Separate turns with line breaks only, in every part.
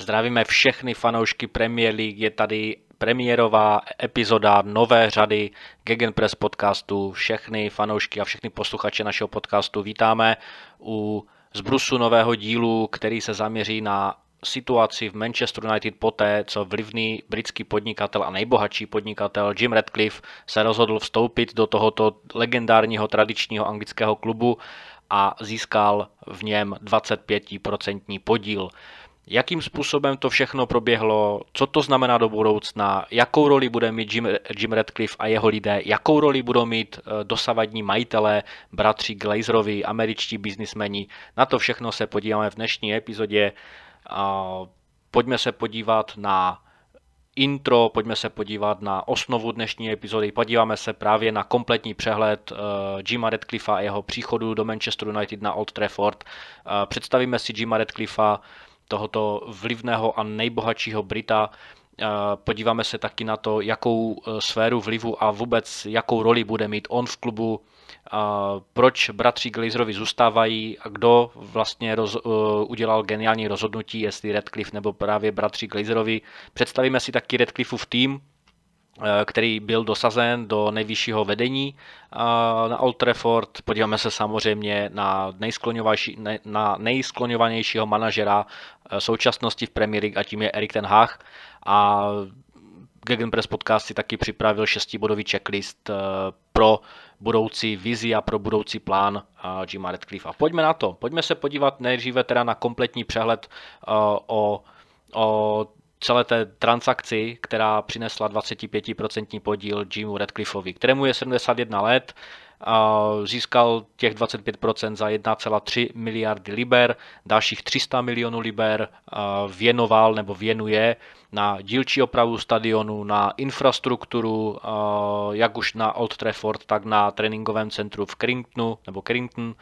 Zdravíme všechny fanoušky Premier League, je tady premiérová epizoda nové řady Gegenpress podcastu. Všechny fanoušky a všechny posluchače našeho podcastu vítáme u zbrusu nového dílu, který se zaměří na situaci v Manchester United poté, co vlivný britský podnikatel a nejbohatší podnikatel Jim Radcliffe se rozhodl vstoupit do tohoto legendárního tradičního anglického klubu a získal v něm 25% podíl. Jakým způsobem to všechno proběhlo, co to znamená do budoucna, jakou roli bude mít Jim, Jim Radcliffe a jeho lidé, jakou roli budou mít eh, dosavadní majitelé, bratři Glazerovi, američtí biznismeni. Na to všechno se podíváme v dnešní epizodě. Pojďme se podívat na intro, pojďme se podívat na osnovu dnešní epizody, podíváme se právě na kompletní přehled uh, Jima Radcliffa a jeho příchodu do Manchester United na Old Trafford. Uh, představíme si Jima Radcliffa, tohoto vlivného a nejbohatšího Brita, uh, podíváme se taky na to, jakou sféru vlivu a vůbec jakou roli bude mít on v klubu, proč bratři Glazerovi zůstávají a kdo vlastně roz, udělal geniální rozhodnutí, jestli Redcliffe nebo právě bratři Glazerovi. Představíme si taky Redcliffeův tým, který byl dosazen do nejvyššího vedení uh, na Old Trafford. Podíváme se samozřejmě na, na nejskloňovanějšího manažera současnosti v Premier League a tím je Erik ten Hag. A Gegenpress podcast si taky připravil šestibodový checklist pro budoucí vizi a pro budoucí plán Jima Radcliffe. A pojďme na to. Pojďme se podívat nejdříve teda na kompletní přehled o, o celé té transakci, která přinesla 25% podíl Jimu Radcliffeovi, kterému je 71 let, získal těch 25% za 1,3 miliardy liber, dalších 300 milionů liber věnoval nebo věnuje na dílčí opravu stadionu, na infrastrukturu, jak už na Old Trafford, tak na tréninkovém centru v Carringtonu nebo Carrington.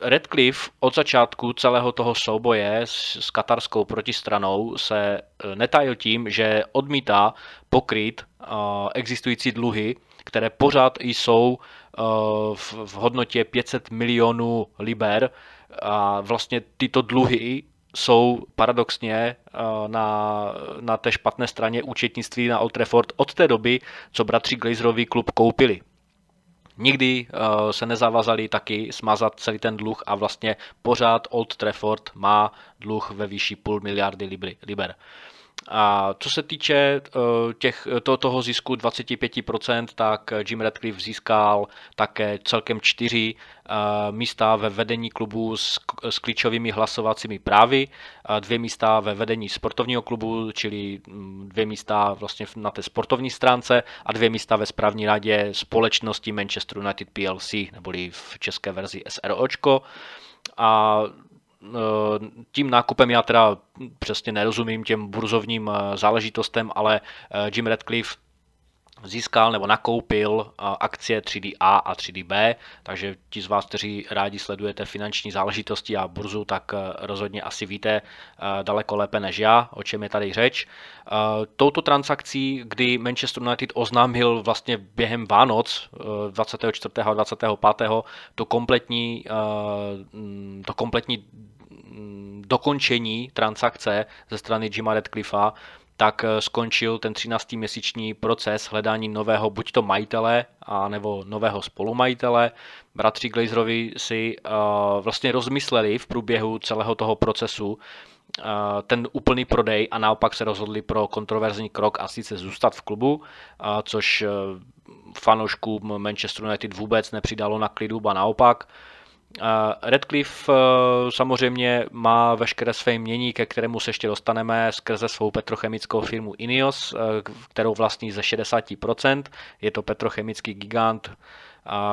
Redcliffe od začátku celého toho souboje s, s katarskou protistranou se e, netajil tím, že odmítá pokryt existující dluhy, které pořád jsou e, v, v hodnotě 500 milionů liber a vlastně tyto dluhy jsou paradoxně eh, na, na té špatné straně účetnictví na Old Trafford od té doby, co bratři Glazerovi klub koupili. Nikdy uh, se nezavazali taky smazat celý ten dluh a vlastně pořád Old Trafford má dluh ve výši půl miliardy liber. A co se týče eh, těch, to, toho zisku 25%, tak Jim Radcliffe získal také celkem čtyři eh, místa ve vedení klubu s, s klíčovými hlasovacími právy, dvě místa ve vedení sportovního klubu, čili mm, dvě místa vlastně na té sportovní stránce a dvě místa ve správní radě společnosti Manchester United PLC, neboli v české verzi SROčko. A Eh, tím nákupem já teda přesně nerozumím těm burzovním eh, záležitostem, ale eh, Jim Radcliffe získal nebo nakoupil akcie 3DA a 3DB, takže ti z vás, kteří rádi sledujete finanční záležitosti a burzu, tak rozhodně asi víte daleko lépe než já, o čem je tady řeč. Touto transakcí, kdy Manchester United oznámil vlastně během Vánoc 24. a 25. to kompletní, to kompletní dokončení transakce ze strany Jima Radcliffa, tak eh, skončil ten 13-měsíční proces hledání nového buď to majitele, a nebo nového spolumajitele. Bratři Glazerovi si uh, vlastně rozmysleli v průběhu celého toho procesu uh, ten úplný prodej a naopak se rozhodli pro kontroverzní krok a sice zůstat v klubu, uh, což uh, fanouškům Manchester United vůbec nepřidalo na klidu, ba naopak. Redcliffe eh, samozřejmě má veškeré své mění, ke kterému se ještě dostaneme skrze svou petrochemickou firmu Ineos, eh, kterou vlastní ze 60%. Je to petrochemický gigant,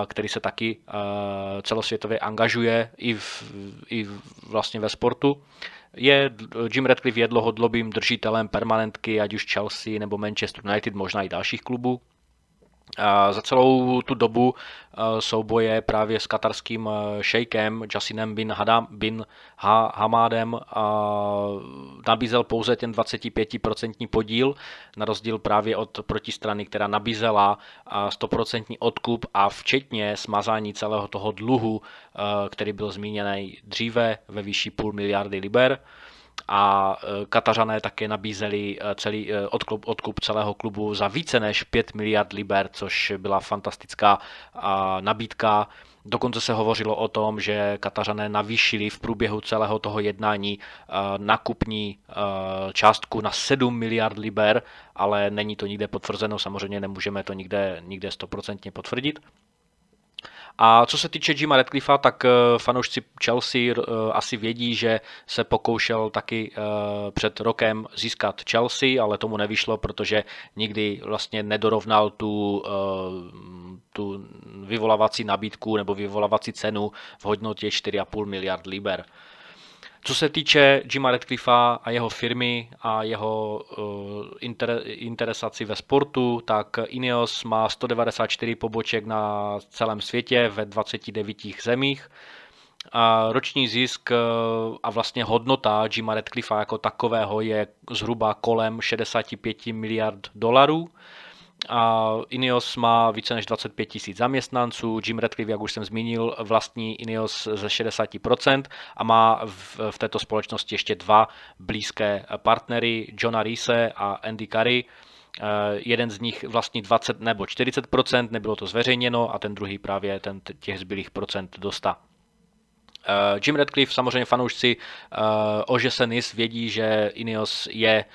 který se taky eh, celosvětově angažuje i, v, i vlastně ve sportu. Je, Jim Redcliffe je dlouhodobým držitelem permanentky, ať už Chelsea nebo Manchester United, možná i dalších klubů. Za celou tu dobu souboje právě s katarským šejkem Jasinem bin, Hadam, bin Hamadem nabízel pouze ten 25% podíl, na rozdíl právě od protistrany, která nabízela 100% odkup a včetně smazání celého toho dluhu, který byl zmíněný dříve ve výši půl miliardy liber. A Katařané také nabízeli celý odkup, odkup celého klubu za více než 5 miliard liber, což byla fantastická nabídka. Dokonce se hovořilo o tom, že Katařané navýšili v průběhu celého toho jednání nakupní částku na 7 miliard liber, ale není to nikde potvrzeno, samozřejmě nemůžeme to nikde, nikde stoprocentně potvrdit. A co se týče Jima Radcliffa, tak eh, fanoušci Chelsea eh, asi vědí, že se pokoušel taky eh, před rokem získat Chelsea, ale tomu nevyšlo, protože nikdy vlastně nedorovnal tu, tu vyvolávací nabídku nebo vyvolávací cenu v hodnotě 4,5 miliard liber. Co se týče Jima Radcliffa a jeho firmy a jeho uh, inter, interesaci ve sportu, tak Ineos má 194 poboček na celém světě ve 29 zemích. A roční zisk uh, a vlastně hodnota Jima Radcliffa jako takového je zhruba kolem 65 miliard dolarů a Ineos má více než 25 tisíc zaměstnanců, Jim Radcliffe, jak už jsem zmínil, vlastní Ineos ze 60% a má v, v této společnosti ještě dva blízké partnery, Johna Reese a Andy Curry. Uh, jeden z nich vlastní 20 nebo 40%, nebylo to zveřejněno, a ten druhý právě ten těch zbylých procent dostá. Uh, Jim Radcliffe, samozřejmě fanoušci uh, Ože Senis vědí, že Ineos je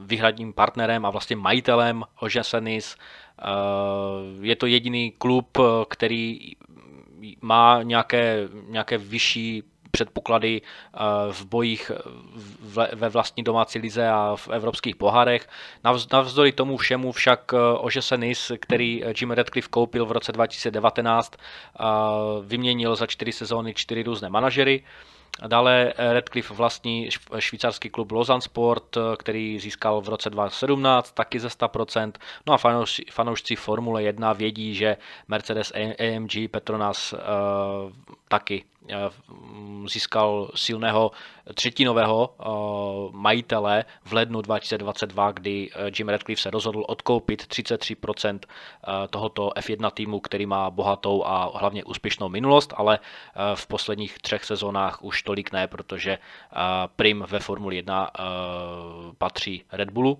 výhradním partnerem a vlastně majitelem Ožesenis. Je to jediný klub, který má nějaké, nějaké vyšší předpoklady v bojích ve vlastní domácí lize a v evropských pohárech. Navzdory tomu všemu však Ožesenis, který Jim Radcliffe koupil v roce 2019, vyměnil za čtyři sezóny čtyři různé manažery. Dále eh, Redcliffe vlastní švýcarský klub Lausanne Sport, eh, který získal v roce 2017 taky ze 100%. No a fanoušci, fanoušci Formule 1 vědí, že Mercedes AMG Petronas uh, taky získal silného třetinového eh, majitele v lednu 2022, kdy eh, Jim Radcliffe se rozhodl odkoupit 33% tohoto F1 týmu, který má bohatou a hlavně úspěšnou minulost, ale v posledních třech sezónách už tolik ne, protože prim ve Formuli 1 patří Red Bullu,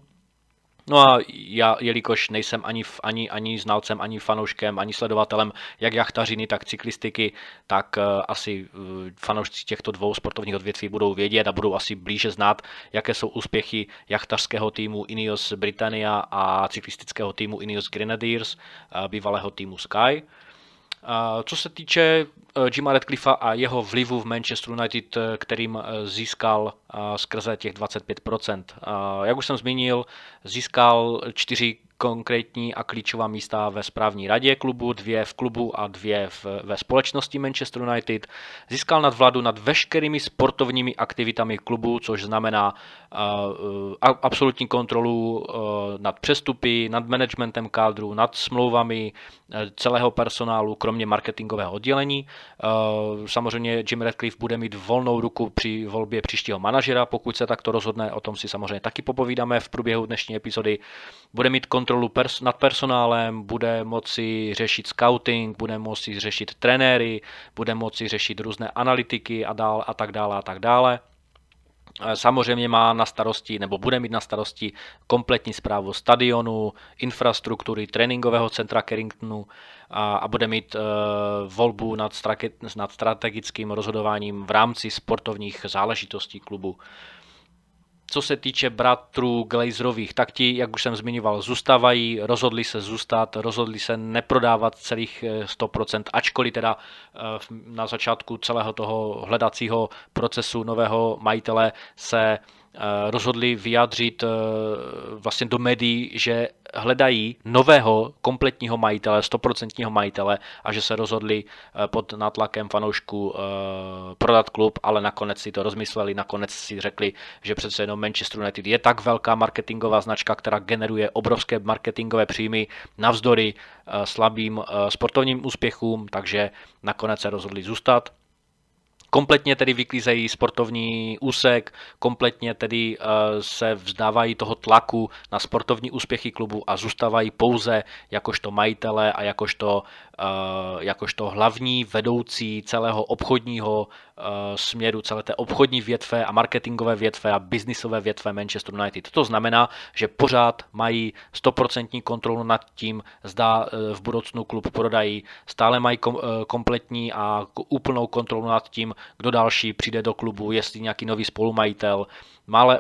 No a já, jelikož nejsem ani, ani, ani znalcem, ani fanouškem, ani sledovatelem jak jachtařiny, tak cyklistiky, tak uh, asi uh, fanoušci těchto dvou sportovních odvětví budou vědět a budou asi blíže znát, jaké jsou úspěchy jachtařského týmu Ineos Britannia a cyklistického týmu Ineos Grenadiers, uh, bývalého týmu Sky. Co se týče Jima Radcliffa a jeho vlivu v Manchester United, kterým získal skrze těch 25%. Jak už jsem zmínil, získal čtyři konkrétní a klíčová místa ve správní radě klubu, dvě v klubu a dvě v, ve společnosti Manchester United. Získal nadvládu nad veškerými sportovními aktivitami klubu, což znamená uh, absolutní kontrolu uh, nad přestupy, nad managementem kádru, nad smlouvami uh, celého personálu, kromě marketingového oddělení. Uh, samozřejmě Jim Radcliffe bude mít volnou ruku při volbě příštího manažera, pokud se takto rozhodne, o tom si samozřejmě taky popovídáme v průběhu dnešní epizody. Bude mít kontrolu kontrolu pers- nad personálem, bude moci řešit scouting, bude moci řešit trenéry, bude moci řešit různé analytiky a, dál, a tak dále a tak dále. Samozřejmě má na starosti, nebo bude mít na starosti kompletní zprávu stadionu, infrastruktury, tréninkového centra Carringtonu a, a bude mít uh, volbu nad, strake, nad strategickým rozhodováním v rámci sportovních záležitostí klubu. Co se týče bratrů Glazerových, tak ti, jak už jsem zmiňoval, zůstávají, rozhodli se zůstat, rozhodli se neprodávat celých 100%, eh, ačkoliv teda eh, na začátku celého toho hledacího procesu nového majitele se Eh, rozhodli vyjádřit eh, vlastně do médií, že hledají nového kompletního majitele, stoprocentního majitele a že se rozhodli eh, pod nátlakem fanoušků prodat klub, ale nakonec si to rozmysleli, nakonec si řekli, že přece jenom Manchester United je tak velká marketingová značka, která generuje obrovské marketingové příjmy navzdory slabým sportovním úspěchům, takže nakonec se rozhodli zůstat kompletně tedy vyklízejí sportovní úsek, kompletně tedy uh, se vzdávají toho tlaku na sportovní úspěchy klubu a zůstávají pouze jakožto majitele a jakožto, uh, jakožto hlavní vedoucí celého obchodního uh, směru, celé té obchodní větve a marketingové větve a biznisové větve Manchester United. To znamená, že pořád mají 100% kontrolu nad tím, zda v budoucnu klub prodají, stále mají kom, kompletní a úplnou kontrolu nad tím, kdo další přijde do klubu, jestli nějaký nový spolumajitel.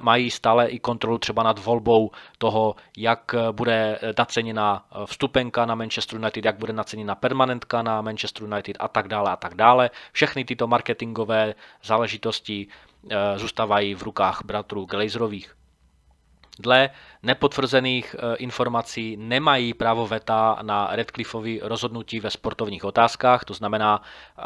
Mají stále i kontrolu třeba nad volbou toho, jak bude naceněna vstupenka na Manchester United, jak bude naceněna permanentka na Manchester United a tak dále a tak dále. Všechny tyto marketingové záležitosti eh, zůstávají v rukách bratrů Glazerových. Dle nepotvrzených eh, informací nemají právo veta na Redcliffovi rozhodnutí ve sportovních otázkách, to znamená, eh,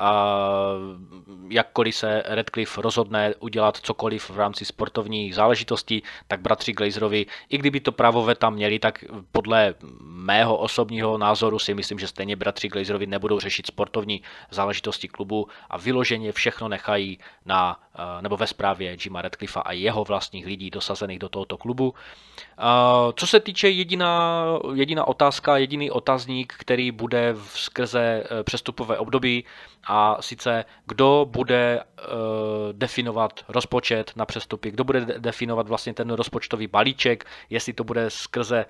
jakkoliv se Redcliffe rozhodne udělat cokoliv v rámci sportovních záležitostí, tak bratři Glazerovi, i kdyby to právo veta měli, tak podle mého osobního názoru si myslím, že stejně bratři Glazerovi nebudou řešit sportovní záležitosti klubu a vyloženě všechno nechají na, eh, nebo ve správě Jima Redcliffa a jeho vlastních lidí dosazených do tohoto klubu. Co se týče jediná, jediná otázka, jediný otazník, který bude v skrze eh, přestupové období, a sice kdo bude eh, definovat rozpočet na přestupy, kdo bude definovat vlastně ten rozpočtový balíček, jestli to bude skrze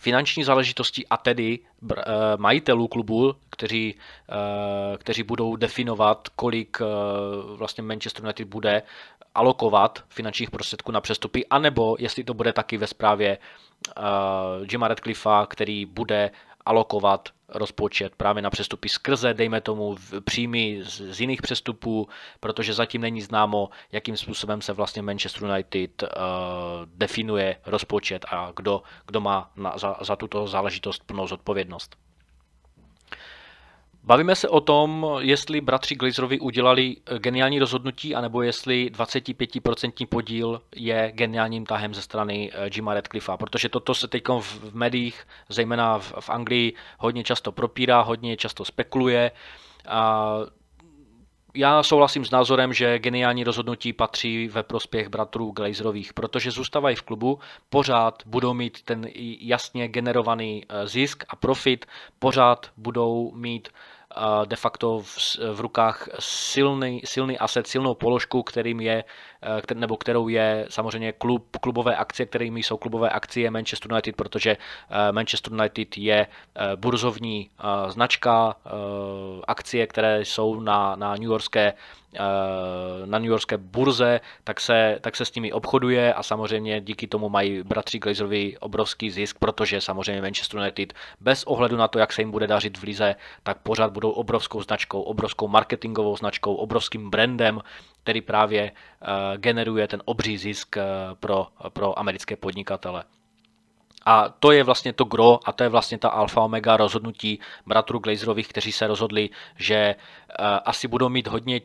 finanční záležitosti a tedy eh, majitelů klubu, kteří, kteří budou definovat, kolik vlastně Manchester United bude alokovat finančních prostředků na přestupy, anebo jestli to bude taky ve zprávě uh, Jima Radcliffa, který bude alokovat rozpočet právě na přestupy skrze, dejme tomu, příjmy z, z jiných přestupů, protože zatím není známo, jakým způsobem se vlastně Manchester United uh, definuje rozpočet a kdo, kdo má na, za, za tuto záležitost plnou zodpovědnost. Bavíme se o tom, jestli bratři Glazerovi udělali eh, geniální rozhodnutí, anebo jestli 25% podíl je geniálním tahem ze strany eh, Jima Radcliffa, protože toto se teď v médiích, zejména v Anglii, hodně často propírá, hodně často spekuluje. A já souhlasím s názorem, že geniální rozhodnutí patří ve prospěch bratrů Glazerových, protože zůstávají v klubu, pořád budou mít ten jasně generovaný eh, zisk a profit, pořád budou mít de facto v, v rukách silný, silný asset, silnou položku, kterým je, nebo kterou je samozřejmě klub, klubové akcie, kterými jsou klubové akcie Manchester United, protože eh, Manchester United je eh, burzovní značka, akcie, které jsou na, na New Yorkské Eh, na New Yorkské burze, tak se, tak se s nimi obchoduje a samozřejmě díky tomu mají bratři Glazerovi obrovský zisk, protože samozřejmě Manchester United bez ohledu na to, jak se jim bude dařit v lize, tak pořád budou obrovskou značkou, obrovskou marketingovou značkou, obrovským brandem, který právě uh, generuje ten obří zisk uh, pro, pro americké podnikatele. A to je vlastně to gro a to je vlastně ta alfa omega rozhodnutí bratrů Glazerových, kteří se rozhodli, že uh, asi budou mít hodně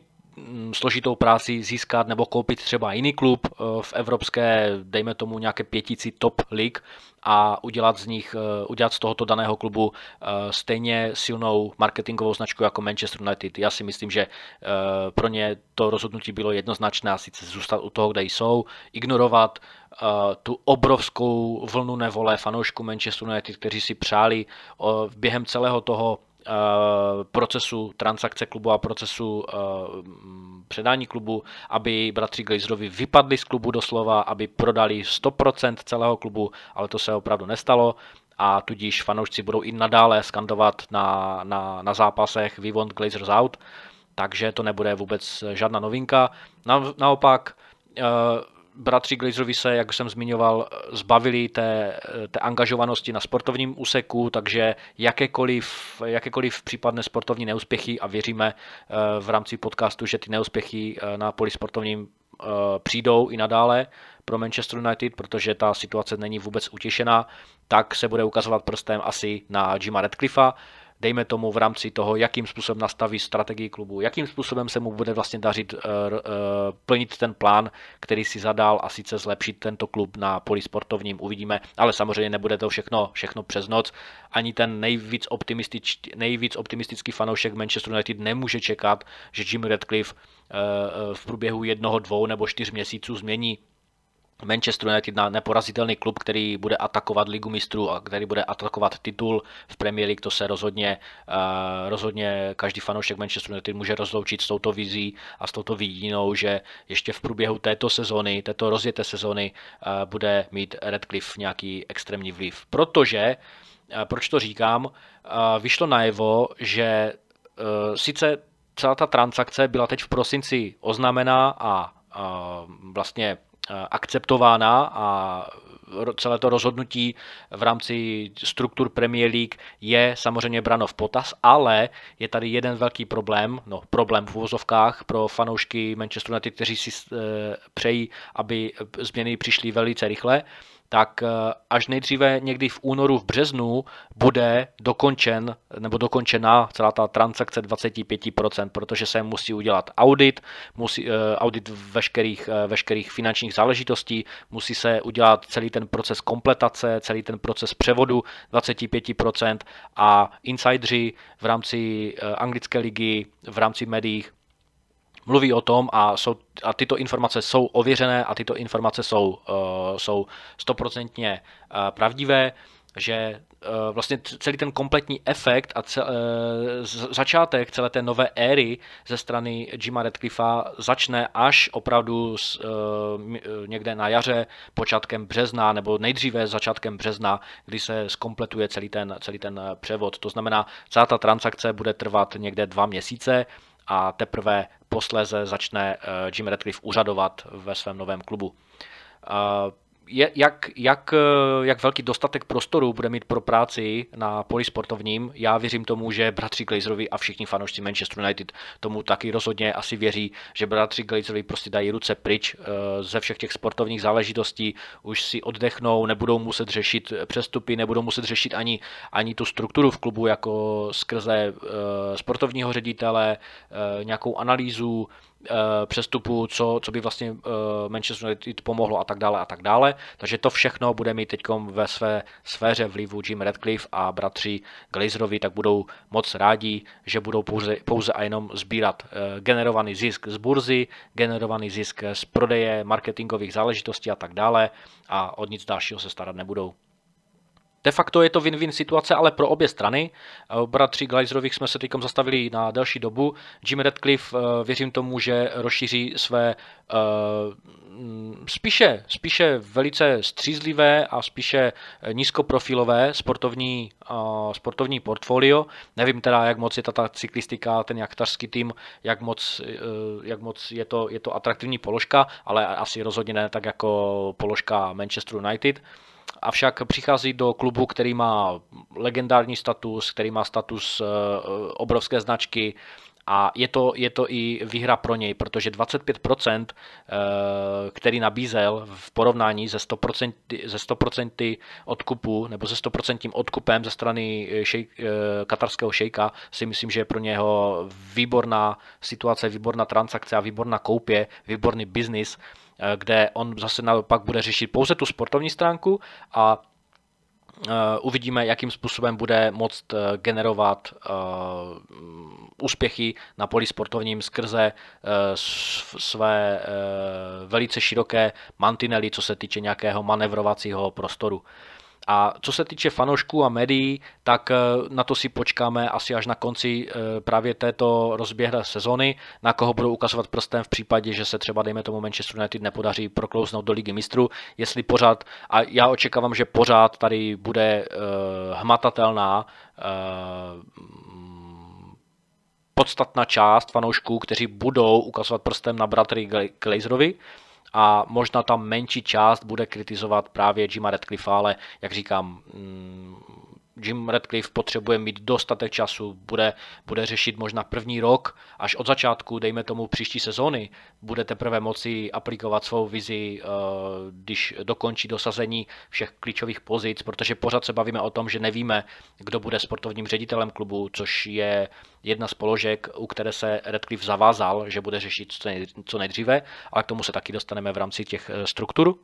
složitou práci získat nebo koupit třeba jiný klub eh, v evropské, dejme tomu nějaké pětici top league a udělat z nich, eh, udělat z tohoto daného klubu eh, stejně silnou marketingovou značku jako Manchester United. Já si myslím, že pro ně to rozhodnutí bylo jednoznačné a sice zůstat u toho, kde jsou, ignorovat tu obrovskou vlnu nevole fanoušků Manchester United, kteří si přáli během celého toho procesu transakce klubu a procesu eh, předání klubu, aby bratři Glazerovi vypadli z klubu doslova, aby prodali 100% celého klubu, ale to se opravdu nestalo a tudíž fanoušci budou i nadále skandovat na, na, na zápasech We want Glazers out, takže to nebude vůbec žádná novinka. Na, naopak eh, bratři Glazerovi se, jak jsem zmiňoval, zbavili té, té angažovanosti na sportovním úseku, takže jakékoliv, jakékoliv případné sportovní neúspěchy a věříme eh, v rámci podcastu, že ty neúspěchy eh, na poli sportovním eh, přijdou i nadále pro Manchester United, protože ta situace není vůbec utěšená, tak se bude ukazovat prstem asi na Jima Radcliffa, dejme tomu v rámci toho, jakým způsobem nastaví strategii klubu, jakým způsobem se mu bude vlastně dařit uh, uh, plnit ten plán, který si zadal a sice zlepšit tento klub na poli sportovním, uvidíme, ale samozřejmě nebude to všechno, všechno přes noc. Ani ten nejvíc, optimistič, nejvíc optimistický fanoušek Manchester United nemůže čekat, že Jim Radcliffe v průběhu jednoho, dvou nebo čtyř měsíců změní Manchester United na neporazitelný klub, který bude atakovat ligu mistrů a který bude atakovat titul v Premier League, to se rozhodně, uh, rozhodně každý fanoušek Manchester United může rozloučit s touto vizí a s touto vidinou, že ještě v průběhu této sezony, této rozjeté sezony uh, bude mít Redcliffe nějaký extrémní vliv. Protože, uh, proč to říkám, vyšlo najevo, že sice celá ta transakce byla teď v prosinci oznámená a vlastně Eh, akceptována a celé to rozhodnutí v rámci struktur Premier League je samozřejmě brano v potaz, ale je tady jeden velký problém, no problém v uvozovkách pro fanoušky Manchester United, kteří si eh, přejí, aby změny přišly velice rychle tak eh, až nejdříve někdy v únoru, v březnu bude dokončen nebo dokončena celá ta transakce 25%, protože se musí udělat audit, musí, eh, audit veškerých, eh, veškerých finančních záležitostí, musí se udělat celý ten proces kompletace, celý ten proces převodu 25% a insidři v rámci anglické ligy, v rámci médií mluví o tom a, jsou, a tyto informace jsou ověřené a tyto informace jsou, uh, jsou stoprocentně uh, pravdivé, že uh, vlastně celý ten kompletní efekt a cel, uh, začátek celé té nové éry ze strany Jima Redcliffa začne až opravdu s, uh, někde na jaře, počátkem března nebo nejdříve začátkem března, kdy se skompletuje celý ten, celý ten převod. To znamená, celá ta transakce bude trvat někde dva měsíce a teprve posléze začne eh, Jim Radcliffe úřadovat ve svém novém klubu. Eh, je, jak, jak, eh, jak velký dostatek prostoru bude mít pro práci na poli sportovním. Já věřím tomu, že bratři Glazerovi a všichni fanoušci Manchester United tomu taky rozhodně asi věří, že bratři Glazerovi prostě dají ruce pryč eh, ze všech těch sportovních záležitostí, už si oddechnou, nebudou muset řešit přestupy, nebudou muset řešit ani, ani tu strukturu v klubu jako skrze eh, sportovního ředitele, nějakou analýzu, Eh, přestupu, co, co by vlastně eh, Manchester United pomohlo a tak dále a tak dále. Takže to všechno bude mít teď ve své sféře vlivu Jim Radcliffe a bratři Glazerovi, tak budou moc rádi, že budou pouze, pouze a jenom sbírat eh, generovaný zisk z burzy, generovaný zisk z prodeje marketingových záležitostí a tak dále a od nic dalšího se starat nebudou. De facto je to win-win situace, ale pro obě strany. Bratři Glazerových jsme se teď zastavili na delší dobu. Jim Radcliffe eh, věřím tomu, že rozšíří své eh, spíše, spíše velice střízlivé a spíše nízkoprofilové sportovní, sportovní portfolio. Nevím teda, jak moc je ta, cyklistika, ten jaktařský tým, jak moc, jak moc je, to, je to atraktivní položka, ale asi rozhodně ne tak jako položka Manchester United. Avšak přichází do klubu, který má legendární status, který má status eh, obrovské značky, a je to, je to i výhra pro něj, protože 25%, eh, který nabízel v porovnání ze 100%, ze 100% odkupu nebo ze 100% odkupem ze strany eh, šejk, katarského šejka, si myslím, že je pro něho výborná situace, výborná transakce a výborná koupě, výborný biznis kde on zase naopak bude řešit pouze tu sportovní stránku a eh, uvidíme, jakým způsobem bude moct eh, generovat úspěchy na poli sportovním skrze své velice široké mantinely, co se týče nějakého manevrovacího prostoru. A co se týče fanoušků a médií, tak eh, na to si počkáme asi až na konci eh, právě této rozběhlé sezony, na koho budou ukazovat prstem v případě, že se třeba, dejme tomu, Manchester United nepodaří proklouznout do ligy mistrů, jestli pořád, a já očekávám, že pořád tady bude uh, hmatatelná podstatná část fanoušků, kteří budou ukazovat prstem na bratry Glazerovi, a možná ta menší část bude kritizovat právě Jima Radcliffe, ale jak říkám, mm, Jim Radcliffe potřebuje mít dostatek času, bude, bude řešit možná první rok, až od začátku, dejme tomu příští sezóny, bude teprve moci aplikovat svou vizi, eh, když dokončí dosazení všech klíčových pozic, protože pořád se bavíme o tom, že nevíme, kdo bude sportovním ředitelem klubu, což je jedna z položek, u které se Radcliffe zavázal, že bude řešit co nejdříve, ale k tomu se taky dostaneme v rámci těch eh, struktur.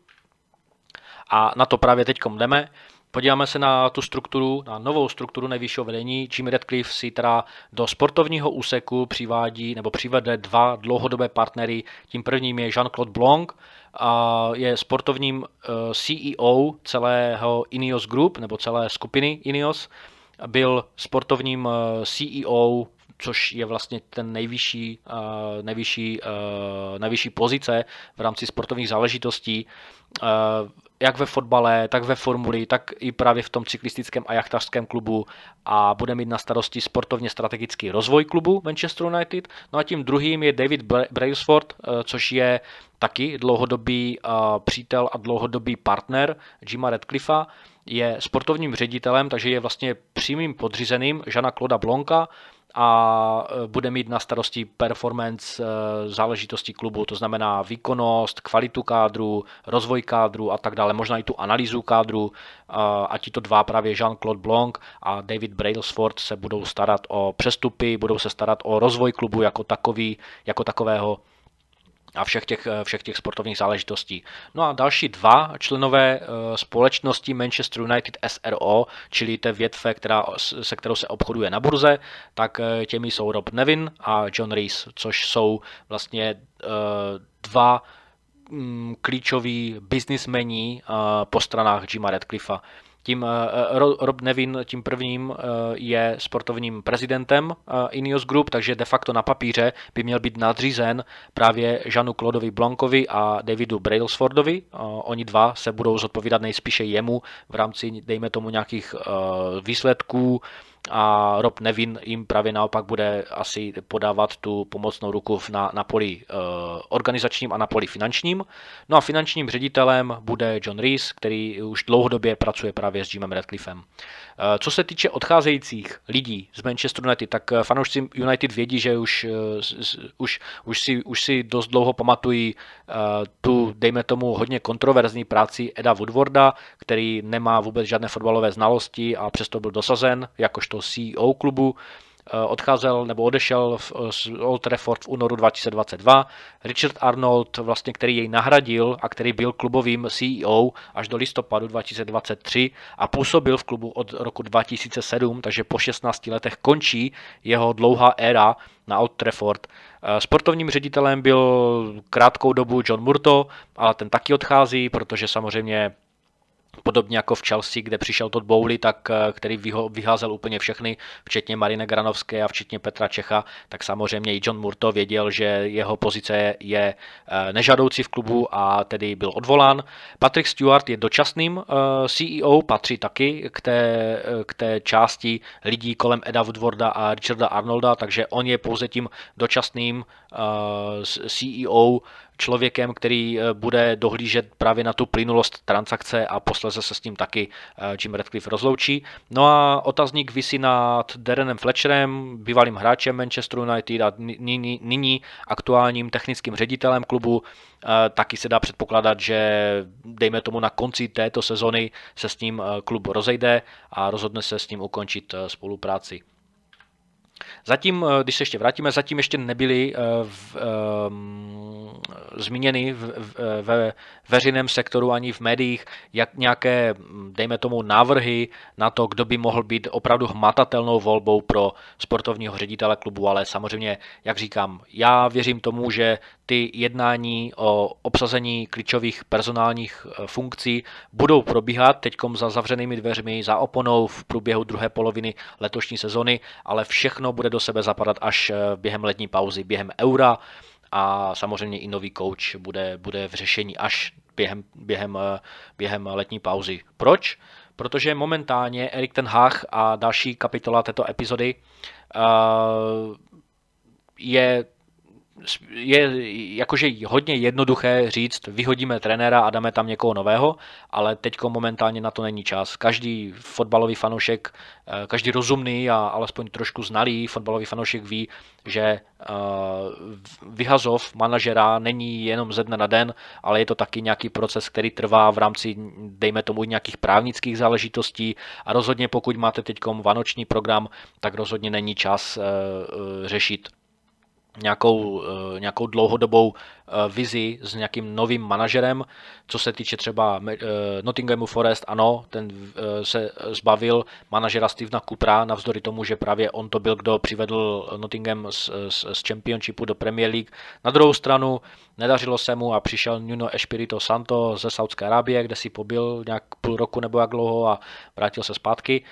A na to právě teď jdeme. Podíváme se na tu strukturu, na novou strukturu nejvyššího vedení. Jimmy Radcliffe si teda do sportovního úseku přivádí nebo přivede dva dlouhodobé partnery. Tím prvním je Jean-Claude Blanc, a je sportovním eh, CEO celého Ineos Group nebo celé skupiny Ineos. Byl sportovním eh, CEO což je vlastně ten nejvyšší, uh, nejvyšší, nejvyšší pozice v rámci sportovních záležitostí. Jak ve fotbale, tak ve formuli, tak i právě v tom cyklistickém a jachtařském klubu a bude mít na starosti sportovně strategický rozvoj klubu Manchester United. No a tím druhým je David Brailsford, což je taky dlouhodobý přítel a dlouhodobý partner Jima Radcliffea. Je sportovním ředitelem, takže je vlastně přímým podřízeným Žana Kloda Blonka, a e, bude mít na starosti performance e, záležitosti klubu, to znamená výkonnost, kvalitu kádru, rozvoj kádru a tak dále, možná i tu analýzu kádru. A tito dva právě Jean-Claude Blanc a David Brailsford se budou starat o přestupy, budou se starat o rozvoj klubu jako takový, jako takového a všech těch, eh, všech těch sportovních záležitostí. No a další dva členové eh, společnosti Manchester United SRO, čili té větve, která, se kterou se obchoduje na burze, tak eh, těmi jsou Rob Nevin a John Rees, což jsou vlastně dva mm, klíčoví biznismeni po stranách Jima Radcliffea. Tím eh, Rob Nevin, tím prvním, eh, je sportovním prezidentem eh, Ineos Group, takže de facto na papíře by měl být nadřízen právě Žanu Klodovi Blankovi a Davidu Brailsfordovi. Oni dva se budou zodpovídat nejspíše jemu v rámci, dejme tomu, nějakých výsledků, a Rob Nevin jim právě naopak bude asi podávat tu pomocnou ruku na, na poli uh, organizačním a na poli finančním. No a finančním ředitelem bude John Rees, který už dlouhodobě pracuje právě s Jimem Radcliffem. Uh, co se týče odcházejících lidí z Manchester United, tak eh, fanoušci United vědí, že už, uh, už, už, si, už si dost dlouho pamatují tu, dejme tomu, hodně kontroverzní práci Eda Woodwarda, který nemá vůbec žádné fotbalové znalosti a přesto byl dosazen jakožto CEO klubu, eh, odcházel nebo odešel z Old Trafford v únoru 2022. Richard Arnold, vlastně, který jej nahradil a který byl klubovým CEO až do listopadu 2023 a působil v klubu od roku 2007, takže po 16 letech končí jeho dlouhá éra na Old Trafford. Eh, sportovním ředitelem byl krátkou dobu John Murto, ale ten taky odchází, protože samozřejmě Podobně jako v Chelsea, kde přišel Todd Bowley, tak, eh, který vyházel úplně všechny, včetně Marine Granovské a včetně Petra Čecha, tak samozřejmě i John Murto věděl, že jeho pozice je eh, nežadoucí v klubu a tedy byl odvolán. Patrick Stewart je dočasným eh, CEO, patří taky k té, k té části lidí kolem Eda Woodwarda a Richarda Arnolda, takže on je pouze tím dočasným CEO člověkem, který eh, bude dohlížet právě na tu plynulost transakce a posledně se s tím taky eh, Jim Radcliffe rozloučí. No a otazník vysí nad Darrenem Fletcherem, bývalým hráčem Manchester United a nyní, nyní aktuálním technickým ředitelem klubu. Eh, taky se dá předpokládat, že dejme tomu na konci této sezony se s ním klub rozejde a rozhodne se s ním ukončit spolupráci. Zatím, když se ještě vrátíme, zatím ještě nebyly v, um, zmíněny ve veřejném sektoru ani v médiích jak nějaké, dejme tomu, návrhy na to, kdo by mohl být opravdu hmatatelnou volbou pro sportovního ředitele klubu, ale samozřejmě, jak říkám, já věřím tomu, že ty jednání o obsazení klíčových personálních eh, funkcí budou probíhat teď za zavřenými dveřmi, za oponou v průběhu druhé poloviny letošní sezony, ale všechno bude do sebe zapadat až eh, během letní pauzy, během eura a samozřejmě i nový coach bude, bude v řešení až během, během, eh, během letní pauzy. Proč? Protože momentálně Erik ten Hag a další kapitola této epizody je je jakože hodně jednoduché říct, vyhodíme trenéra a dáme tam někoho nového, ale teď momentálně na to není čas. Každý fotbalový fanoušek, eh, každý rozumný a alespoň trošku znalý fotbalový fanoušek ví, že eh, vyhazov manažera není jenom ze dne na den, ale je to taky nějaký proces, který trvá v rámci, dejme tomu, nějakých právnických záležitostí a rozhodně pokud máte teď vanoční program, tak rozhodně není čas eh, řešit nějakou, eh, nějakou dlouhodobou eh, vizi s nějakým novým manažerem. Co se týče třeba eh, Nottinghamu Forest, ano, ten se zbavil manažera Stevena Coopera, navzdory tomu, že právě on to byl, kdo přivedl Nottingham z, z, z Championshipu do Premier League. Na druhou stranu nedařilo se mu a přišel Nuno Espirito Santo ze Saudské Arábie, kde si pobyl nějak půl roku nebo jak dlouho a vrátil se zpátky.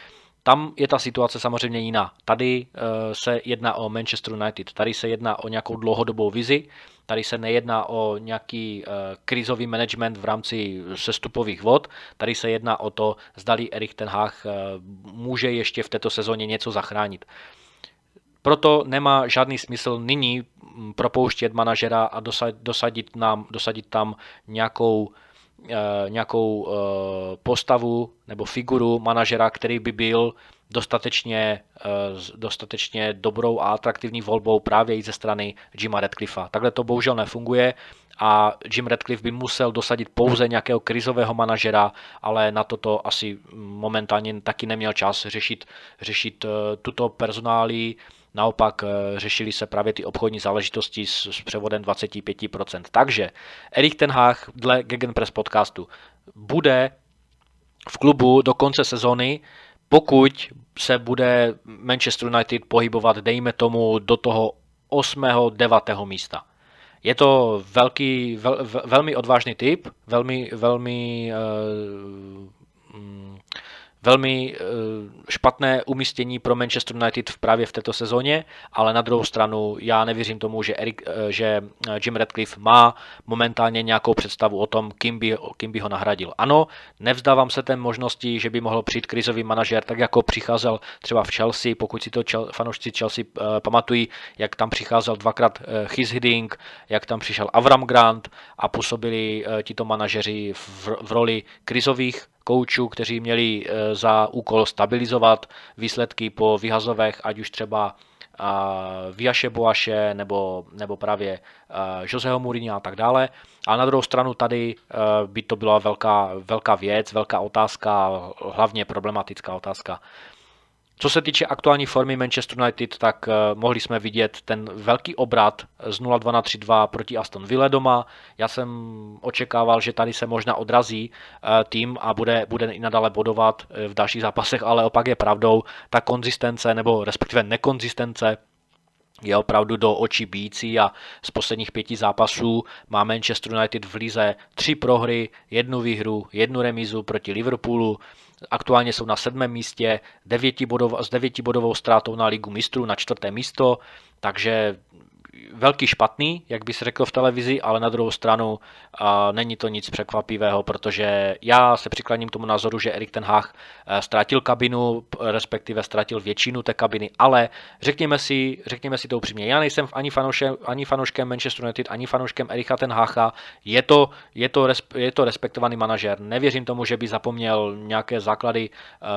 Tam je ta situace samozřejmě jiná. Tady uh, se jedná o Manchester United, tady se jedná o nějakou dlouhodobou vizi, tady se nejedná o nějaký uh, krizový management v rámci sestupových vod, tady se jedná o to, zdali Erich Ten Hag uh, může ještě v této sezóně něco zachránit. Proto nemá žádný smysl nyní hm, propouštět manažera a dosadit, nám, dosadit tam nějakou Eh, nějakou eh, postavu nebo figuru manažera, který by byl dostatečně, eh, dostatečně dobrou a atraktivní volbou právě i ze strany Jima Radcliffa. Takhle to bohužel nefunguje a Jim Radcliffe by musel dosadit pouze nějakého krizového manažera, ale na toto asi momentálně taky neměl čas řešit, řešit tuto personálii Naopak eh, řešili se právě ty obchodní záležitosti s, s převodem 25%. Takže Erik Ten Hag dle Gegenpress podcastu bude v klubu do konce sezony, pokud se bude Manchester United pohybovat, dejme tomu, do toho 8. 9. místa. Je to velký, vel, velmi odvážný typ, velmi, velmi uh, velmi eh, špatné umístění pro Manchester United v právě v této sezóně, ale na druhou stranu já nevěřím tomu, že, Eric, eh, že eh, Jim Radcliffe má momentálně nějakou představu o tom, kým by, kým by ho nahradil. Ano, nevzdávám se té možnosti, že by mohl přijít krizový manažer, tak jako přicházel třeba v Chelsea, pokud si to fanoušci Chelsea pamatují, jak tam přicházel dvakrát Chis Hiddink, jak tam přišel Avram Grant a působili tito manažeři v, v roli krizových koučů, kteří měli eh, za úkol stabilizovat výsledky po vyhazovech, ať už třeba Viaše Boaše nebo, nebo právě Joseho Mourinho a tak dále. A na druhou stranu tady eh, by to byla velká, velká věc, velká otázka, hlavně problematická otázka. Co se týče aktuální formy Manchester United, tak uh, mohli jsme vidět ten velký obrat z 0-2 na 3-2 proti Aston Villa doma. Já jsem očekával, že tady se možná odrazí uh, tým a bude, bude i nadále bodovat uh, v dalších zápasech, ale opak je pravdou, ta konzistence nebo respektive nekonzistence je opravdu do očí bící a z posledních pěti zápasů má Manchester United v lize tři prohry, jednu výhru, jednu remízu proti Liverpoolu, Aktuálně jsou na sedmém místě devětibodov, s devětibodovou ztrátou na ligu mistrů na čtvrté místo, takže velký špatný, jak by se řekl v televizi, ale na druhou stranu a není to nic překvapivého, protože já se přikláním tomu názoru, že Erik ten Hag eh, ztratil kabinu, respektive ztratil většinu té kabiny, ale řekněme si, řekněme si to upřímně, já nejsem ani fanouškem, ani fanouškem Manchester United, ani fanouškem Erika ten Hacha, je to, je, to, je to respektovaný manažer, nevěřím tomu, že by zapomněl nějaké základy uh,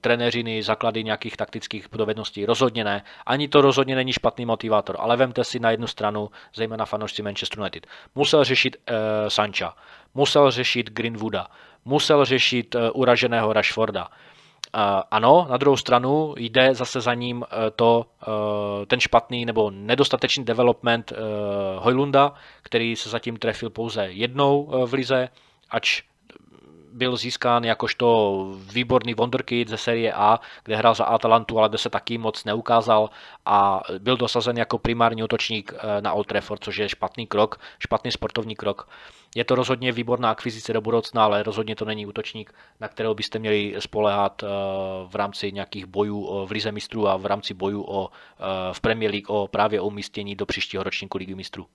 trenéřiny, základy nějakých taktických dovedností, rozhodně ne, ani to rozhodně není špatný motivátor, ale vemte si na jednu stranu, zejména fanoušci Manchester United. Musel řešit uh, Sancha, musel řešit Greenwooda, musel řešit uh, uraženého Rashforda. Uh, ano, na druhou stranu jde zase za ním uh, to, uh, ten špatný nebo nedostatečný development uh, Hojlunda, který se zatím trefil pouze jednou uh, v lize, ač byl získán jakožto výborný wonderkid ze série A, kde hrál za Atalantu, ale kde se taky moc neukázal a byl dosazen jako primární útočník eh, na Old Trafford, což je špatný krok, špatný sportovní krok. Je to rozhodně výborná akvizice do budoucna, ale rozhodně to není útočník, na kterého byste měli spolehat eh, v rámci nějakých bojů v Lize mistrů a v rámci bojů o, eh, v Premier League o právě o umístění do příštího ročníku Ligy mistrů.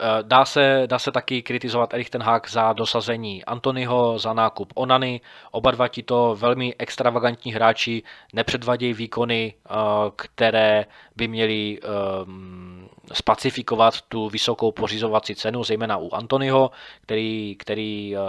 Eh, dá se, dá se taky kritizovat Erich ten Hag za dosazení Antonyho, za nákup Onany. Oba dva tito velmi extravagantní hráči nepředvadějí výkony, eh, které by měly ehm, spacifikovat tu vysokou pořizovací cenu, zejména u Antonyho, který, který eh,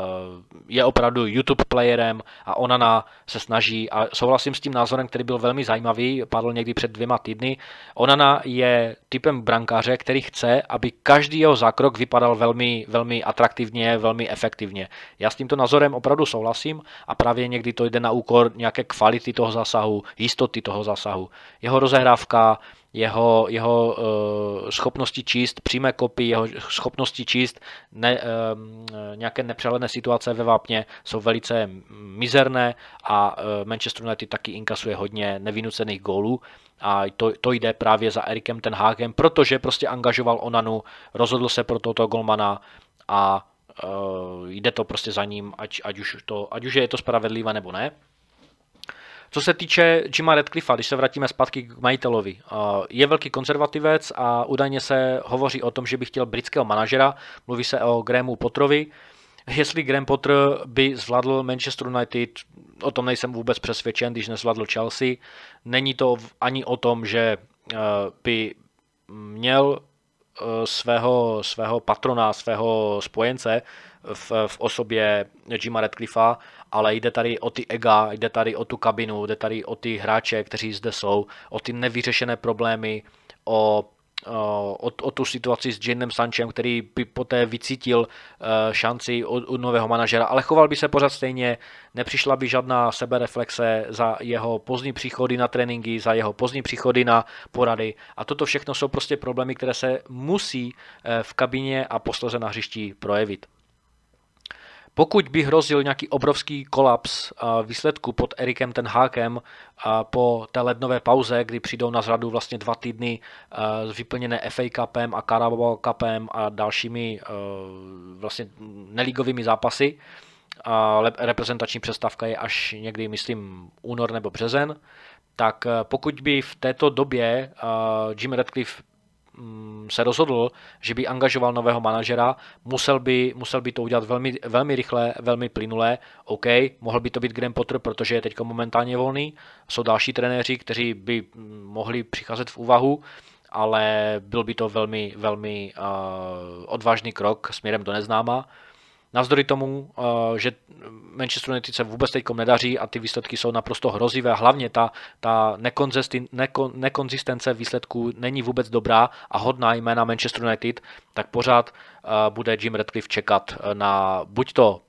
je opravdu YouTube playerem a Onana se snaží, a souhlasím s tím názorem, který byl velmi zajímavý, padl někdy před dvěma týdny, Onana je typem brankáře, který chce, aby každý jeho zákrok vypadal velmi, velmi atraktivně, velmi efektivně. Já s tímto názorem opravdu souhlasím a právě někdy to jde na úkor nějaké kvality toho zásahu, jistoty toho zásahu. Jeho rozehrávka jeho, jeho uh, schopnosti číst přímé kopy, jeho schopnosti číst ne, uh, nějaké nepřehledné situace ve vápně jsou velice mizerné a uh, Manchester United taky inkasuje hodně nevinucených gólů a to, to jde právě za Erikem ten Hákem, protože prostě angažoval Onanu, rozhodl se pro toto golmana a uh, jde to prostě za ním, ať, ať, už to, ať už je to spravedlivé nebo ne. Co se týče Jima Radcliffa, když se vrátíme zpátky k majitelovi, je velký konzervativec a údajně se hovoří o tom, že by chtěl britského manažera, mluví se o Grahamu Potterovi. Jestli Graham Potter by zvládl Manchester United, o tom nejsem vůbec přesvědčen, když nezvládl Chelsea. Není to ani o tom, že by měl svého, svého patrona, svého spojence v, v osobě Jima Radcliffa, ale jde tady o ty ega, jde tady o tu kabinu, jde tady o ty hráče, kteří zde jsou, o ty nevyřešené problémy, o o, o tu situaci s Janem Sanchem, který by poté vycítil šanci od, od nového manažera, ale choval by se pořád stejně, nepřišla by žádná sebereflexe za jeho pozdní příchody na tréninky, za jeho pozdní příchody na porady a toto všechno jsou prostě problémy, které se musí v kabině a posledně na hřišti projevit. Pokud by hrozil nějaký obrovský kolaps výsledku pod Erikem ten Hákem po té lednové pauze, kdy přijdou na zradu vlastně dva týdny vyplněné FA Cupem a Carabao Cupem a dalšími vlastně nelígovými zápasy, a reprezentační přestávka je až někdy, myslím, únor nebo březen, tak pokud by v této době Jim Radcliffe se rozhodl, že by angažoval nového manažera, musel by, musel by to udělat velmi, velmi rychle, velmi plynulé. OK, mohl by to být Graham Potter, protože je teď momentálně volný. Jsou další trenéři, kteří by mm, mohli přicházet v úvahu, ale byl by to velmi, velmi uh, odvážný krok směrem do neznáma. Navzdory tomu, eh, že Manchester United se vůbec teď nedaří a ty výsledky jsou naprosto hrozivé hlavně ta, ta nekonzistence výsledků není vůbec dobrá a hodná jména Manchester United, tak pořád eh, bude Jim Radcliffe čekat eh, na buď to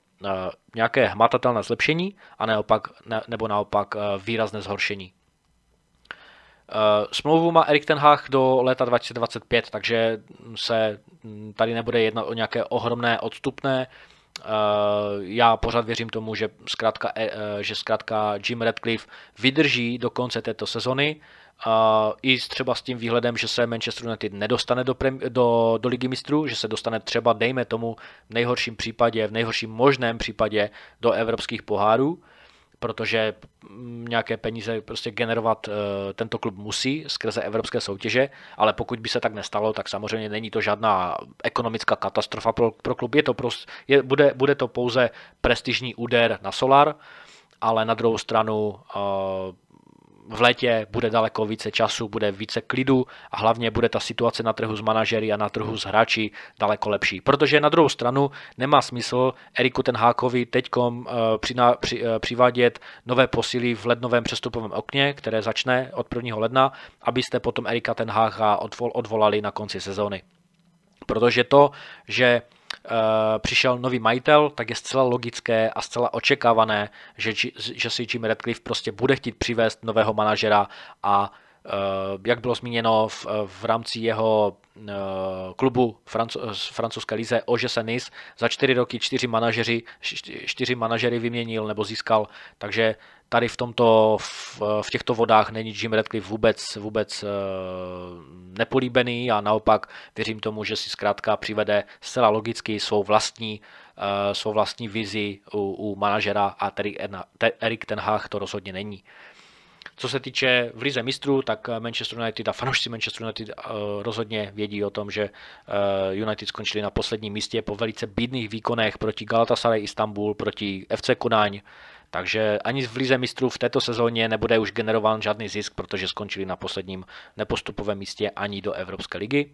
nějaké hmatatelné zlepšení, a neopak, ne, nebo naopak výrazné zhoršení. Smlouvu má Erik Ten Hag do léta 2025, takže se tady nebude jednat o nějaké ohromné odstupné. Já pořád věřím tomu, že zkrátka, e, e, že zkrátka Jim Radcliffe vydrží do konce této sezony. I třeba s tím výhledem, že se Manchester United nedostane do, prem, do, do ligy mistrů, že se dostane třeba, dejme tomu, v nejhorším případě, v nejhorším možném případě do evropských pohárů protože nějaké peníze prostě generovat uh, tento klub musí skrze evropské soutěže, ale pokud by se tak nestalo, tak samozřejmě není to žádná ekonomická katastrofa pro, pro klub. Je to prostě, je, bude, bude to pouze prestižní úder na Solar, ale na druhou stranu uh, v létě bude daleko více času, bude více klidu a hlavně bude ta situace na trhu s manažery a na trhu s hráči daleko lepší. Protože na druhou stranu nemá smysl Eriku Tenhákovi teď při, při, eh, přivádět nové posily v lednovém přestupovém okně, které začne od 1. ledna, abyste potom Erika Tenháka odvol, odvolali na konci sezóny. Protože to, že Eh, přišel nový majitel, tak je zcela logické a zcela očekávané, že, že si Jim Radcliffe prostě bude chtít přivést nového manažera a eh, jak bylo zmíněno v, v rámci jeho eh, klubu z francouzské lize Ože Nice, za čtyři roky čtyři manažeři, čtyři manažery vyměnil nebo získal, takže tady v, tomto, v, v těchto vodách není Jim Radcliffe vůbec, vůbec uh, nepolíbený a naopak věřím tomu, že si zkrátka přivede zcela logicky svou vlastní, svou vlastní vizi u, u manažera a tedy Erik Ten Hag to rozhodně není. Co se týče v Lize mistrů, tak Manchester United a fanoušci Manchester United uh, rozhodně vědí o tom, že uh, United skončili na posledním místě po velice bídných výkonech proti Galatasaray Istanbul, proti FC Kodaň, takže ani v Lize mistrů v této sezóně nebude už generován žádný zisk, protože skončili na posledním nepostupovém místě ani do Evropské ligy.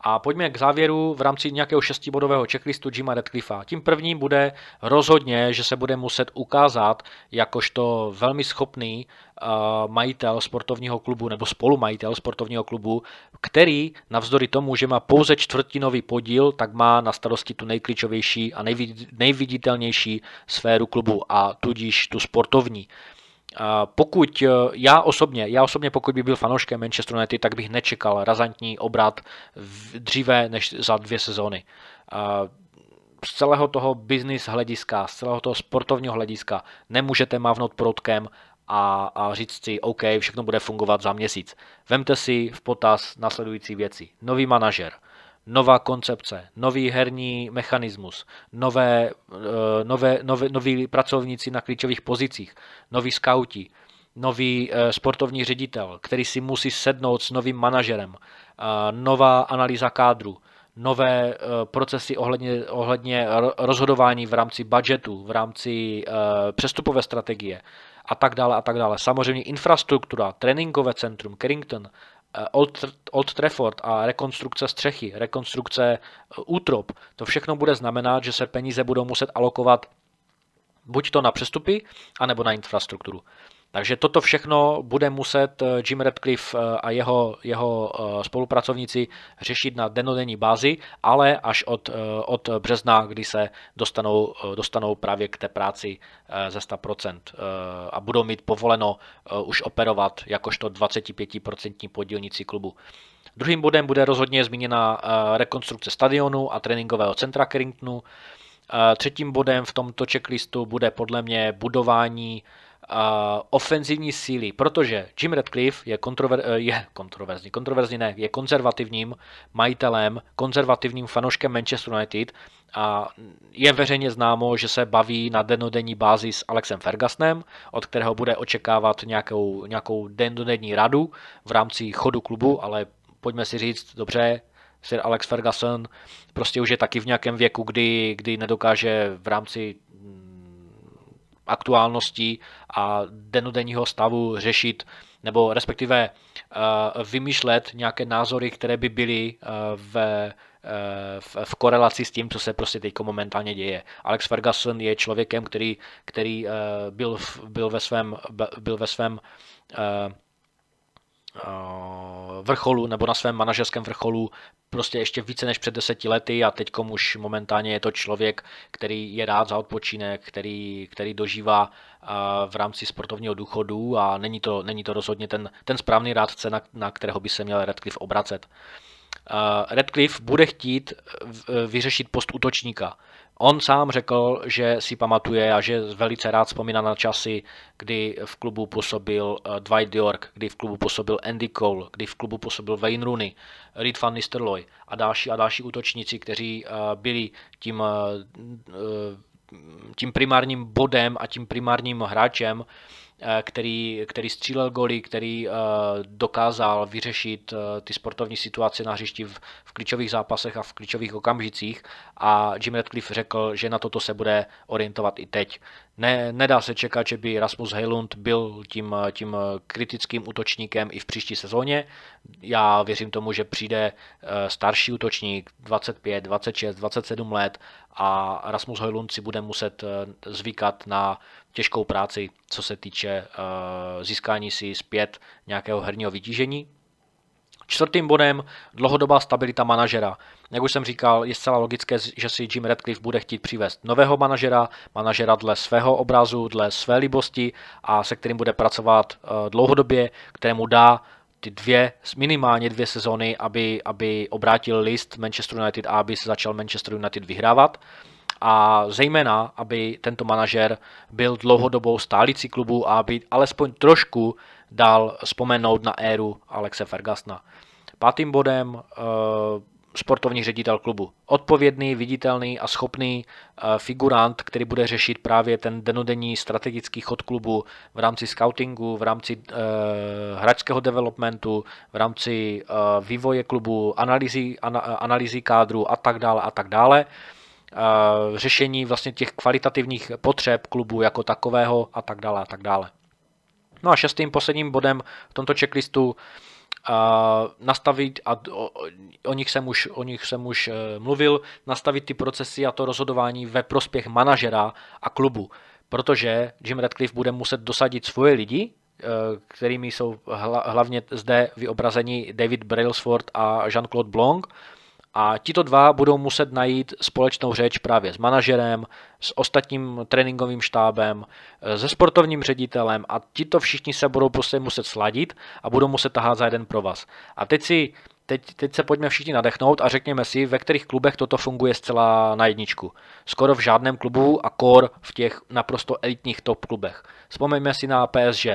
A pojďme k závěru v rámci nějakého šestibodového checklistu Jima Radcliffa. Tím prvním bude rozhodně, že se bude muset ukázat jakožto velmi schopný uh, majitel sportovního klubu nebo spolumajitel sportovního klubu, který navzdory tomu, že má pouze čtvrtinový podíl, tak má na starosti tu nejklíčovější a nejviditelnější sféru klubu a tudíž tu sportovní. Pokud já osobně, já osobně pokud by byl fanouškem Manchester United, tak bych nečekal razantní obrat dříve než za dvě sezóny. Z celého toho business hlediska, z celého toho sportovního hlediska nemůžete mávnout proutkem a, a říct si, OK, všechno bude fungovat za měsíc. Vemte si v potaz nasledující věci. Nový manažer, nová koncepce, nový herní mechanismus, nové, eh, nové, nové, noví pracovníci na klíčových pozicích, noví skauti, nový eh, sportovní ředitel, který si musí sednout s novým manažerem, nová analýza kádru, nové eh, procesy ohledně, ohledně rozhodování v rámci budgetu, v rámci přestupové strategie a tak dále a tak dále. Samozřejmě infrastruktura, tréninkové centrum, Carrington, Old, Old Trafford a rekonstrukce střechy, rekonstrukce eh, útrop, to všechno bude znamenat, že se peníze budou muset alokovat buď to na přestupy, anebo na infrastrukturu. Takže toto všechno bude muset eh, Jim Radcliffe eh, a jeho, jeho eh, spolupracovníci řešit na denodenní bázi, ale až od, od března, kdy se dostanou, dostanou právě k té práci ze 100% a budou mít povoleno už operovat jakožto 25% podílníci klubu. Druhým bodem bude rozhodně zmíněna rekonstrukce stadionu a tréninkového centra Carringtonu. Třetím bodem v tomto checklistu bude podle mě budování ofenzivní síly, protože Jim Radcliffe je, kontrover, eh, je kontroverzní, kontroverzní ne, je konzervativním majitelem, konzervativním fanouškem Manchester United a je veřejně známo, že se baví na denodenní bázi s Alexem Fergusonem, od kterého bude očekávat nějakou, nějakou denodenní radu v rámci chodu klubu, ale pojďme si říct, dobře, Sir Alex Ferguson prostě už je taky v nějakém věku, kdy, kdy nedokáže v rámci aktuálností a denodenního stavu řešit nebo respektive uh, vymýšlet nějaké názory, které by byly uh, v, v, v korelaci s tím, co se prostě teď momentálně děje. Alex Ferguson je člověkem, který, který byl, byl ve svém, byl ve svém vrcholu nebo na svém manažerském vrcholu prostě ještě více než před deseti lety a teď už momentálně je to člověk, který je rád za odpočinek, který, který dožívá v rámci sportovního důchodu a není to, není to rozhodně ten, ten správný rádce, na, na kterého by se měl Redcliffe obracet. Redcliffe bude chtít vyřešit post útočníka. On sám řekl, že si pamatuje a že velice rád vzpomíná na časy, kdy v klubu působil eh, Dwight York, kdy v klubu působil Andy Cole, kdy v klubu působil Wayne Rooney, Reed van Nistelrooy a další a další útočníci, kteří eh, byli tím, eh, tím primárním bodem a tím primárním hráčem který, který střílel goly, který eh, dokázal vyřešit eh, ty sportovní situace na hřišti v, v klíčových zápasech a v klíčových okamžicích a Jim Radcliffe řekl, že na toto se bude orientovat i teď. Ne, nedá se čekat, že by Rasmus Heilund byl tím, tím kritickým útočníkem i v příští sezóně. Já věřím tomu, že přijde starší útočník 25, 26, 27 let a Rasmus Heilund si bude muset zvykat na těžkou práci, co se týče uh, získání si zpět nějakého herního vytížení. Čtvrtým bodem dlouhodobá stabilita manažera. Jak už jsem říkal, je zcela logické, že si Jim Radcliffe bude chtít přivést nového manažera, manažera dle svého obrazu, dle své libosti a se kterým bude pracovat uh, dlouhodobě, kterému dá ty dvě, minimálně dvě sezóny, aby, aby obrátil list Manchester United a aby se začal Manchester United vyhrávat a zejména, aby tento manažer byl dlouhodobou stálicí klubu a aby alespoň trošku dal vzpomenout na éru Alexe Fergasna. Pátým bodem eh, sportovní ředitel klubu. Odpovědný, viditelný a schopný eh, figurant, který bude řešit právě ten denodenní strategický chod klubu v rámci scoutingu, v rámci uh, hráčského developmentu, v rámci vývoje klubu, analýzy, ana, analýzy kádru a tak dále a tak dále řešení vlastně těch kvalitativních potřeb klubu jako takového a tak dále a tak dále. No a šestým posledním bodem v tomto checklistu nastavit, a o, o, nich jsem už, o nich jsem už e, mluvil, nastavit ty procesy a to rozhodování ve prospěch manažera a klubu. Protože Jim Radcliffe bude muset dosadit svoje lidi, kterými jsou hlavně zde vyobrazeni David Brailsford a Jean-Claude Blanc, A tito dva budou muset najít společnou řeč právě s manažerem, s ostatním tréninkovým štábem, se sportovním ředitelem a tito všichni se budou prostě muset sladit a budou muset tahat za jeden provaz. A teď si teď, teď se pojďme všichni nadechnout a řekněme si, ve kterých klubech toto funguje zcela na jedničku. Skoro v žádném klubu a kor v těch naprosto elitních top klubech. Vzpomeňme si na PSG,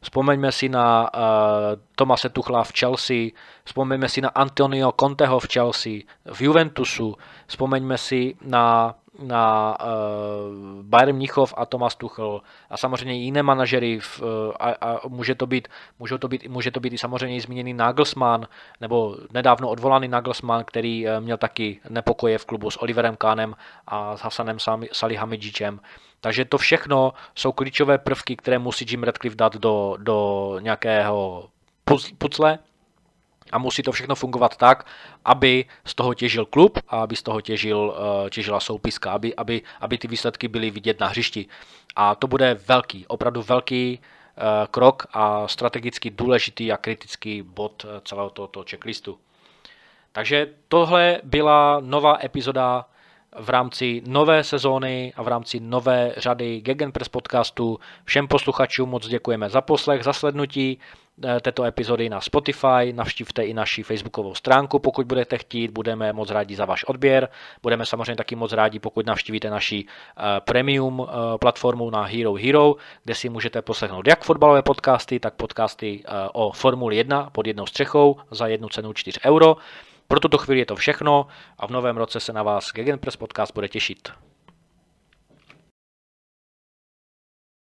vzpomeňme si na uh, Tomase Tuchla v Chelsea, vzpomeňme si na Antonio Conteho v Chelsea, v Juventusu, vzpomeňme si na na uh, Bayern Mnichov a Thomas Tuchel a samozřejmě jiné manažery v, uh, a, a může to být, může to být, může to být i samozřejmě zmíněný Nagelsmann nebo nedávno odvolaný Nagelsmann, který uh, měl taky nepokoje v klubu s Oliverem Kahnem a s Hasanem Salihamidzičem. Takže to všechno jsou klíčové prvky, které musí Jim Radcliffe dát do, do nějakého pucle a musí to všechno fungovat tak, aby z toho těžil klub a aby z toho těžil, eh, těžila soupiska, aby, aby, aby ty výsledky byly vidět na hřišti. A to bude velký, opravdu velký eh, krok a strategicky důležitý a kritický bod eh, celého tohoto checklistu. Takže tohle byla nová epizoda v rámci nové sezóny a v rámci nové řady Gegenpress podcastu. Všem posluchačům moc děkujeme za poslech, za slednutí eh, této epizody na Spotify. Navštivte i naši facebookovou stránku, pokud budete chtít. Budeme moc rádi za váš odběr. Budeme samozřejmě taky moc rádi, pokud navštívíte naši eh, premium eh, platformu na Hero Hero, kde si můžete poslechnout jak fotbalové podcasty, tak podcasty o Formuli 1 pod jednou střechou za jednu cenu 4 euro. Pro tuto chvíli je to všechno a v novém roce se na vás Gegenpress Podcast bude těšit.